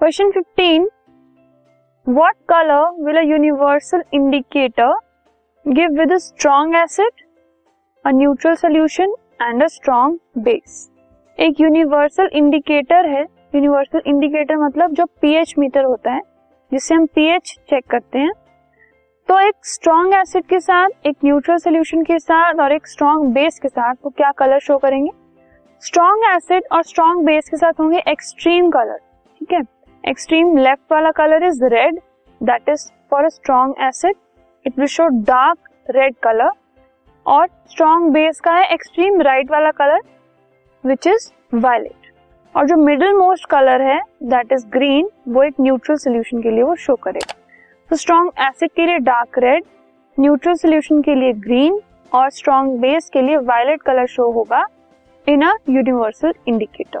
Question 15 what colour will a universal indicator give with a strong acid a neutral solution and a strong base एक universal indicator है। Universal indicator मतलब जो pH meter होता है, जिससे हम pH check करते हैं। तो एक स्ट्रॉन्ग एसिड के साथ, एक न्यूट्रल सोल्यूशन के साथ और एक स्ट्रॉन्ग बेस के साथ वो क्या कलर शो करेंगे? स्ट्रॉन्ग एसिड और स्ट्रॉन्ग बेस के साथ होंगे एक्सट्रीम कलर ठीक है? एक्सट्रीम लेफ़्ट वाला colour is red that is for a strong acid it will show dark red colour और स्ट्रॉन्ग बेस का है एक्सट्रीम राइट वाला कलर विच इज़ वायलेट और जो मिडिल मोस्ट कलर है दैट इज़ ग्रीन वो एक न्यूट्रल सोल्यूशन के लिए वो शो करेगा. तो स्ट्रॉन्ग एसिड के लिए डार्क रेड न्यूट्रल सोल्यूशन के लिए ग्रीन और स्ट्रॉन्ग बेस के लिए वायलेट कलर शो होगा in a universal indicator